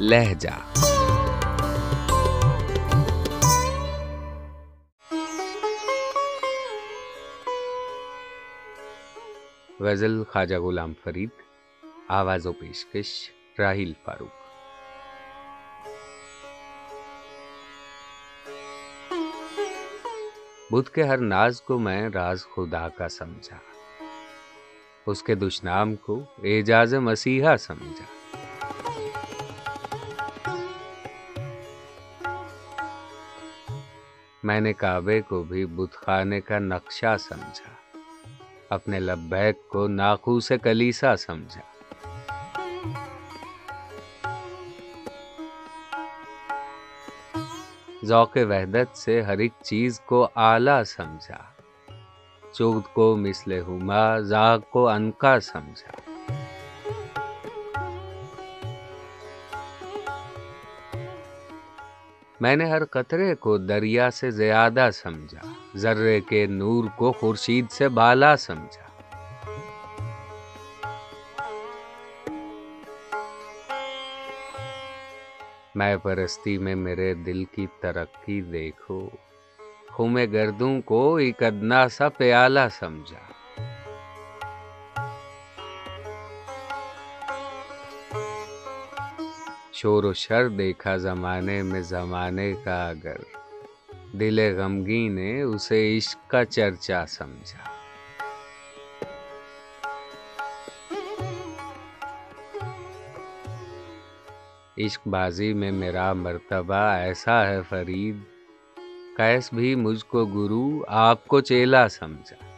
لہجہ۔ غزل خواجہ غلام فرید، آواز و پیشکش راہیل فاروق۔ بدھ کے ہر ناز کو میں راز خدا کا سمجھا، اس کے دشنام کو اعجاز مسیحا سمجھا۔ میں نے کعبے کو بھی بت خانے کا نقشہ سمجھا۔ اپنے لبیک کو ناخو سے کلیسا سمجھا۔ ذوق وحدت سے ہر ایک چیز کو آلہ سمجھا۔ چود کو مثل ہما، زاغ کو انکا سمجھا۔ میں نے ہر قطرے کو دریا سے زیادہ سمجھا، ذرے کے نور کو خورشید سے بالا سمجھا۔ میں پرستی میں میرے دل کی ترقی دیکھو خم گردوں کو ایک ادنا سا پیالہ سمجھا۔ شور و شر دیکھا زمانے میں زمانے کا اگر۔ دل غمگی نے اسے عشق کا چرچا سمجھا۔ عشق بازی میں میرا مرتبہ ایسا ہے فرید۔ کیس بھی مجھ کو گرو، آپ کو چیلا سمجھا۔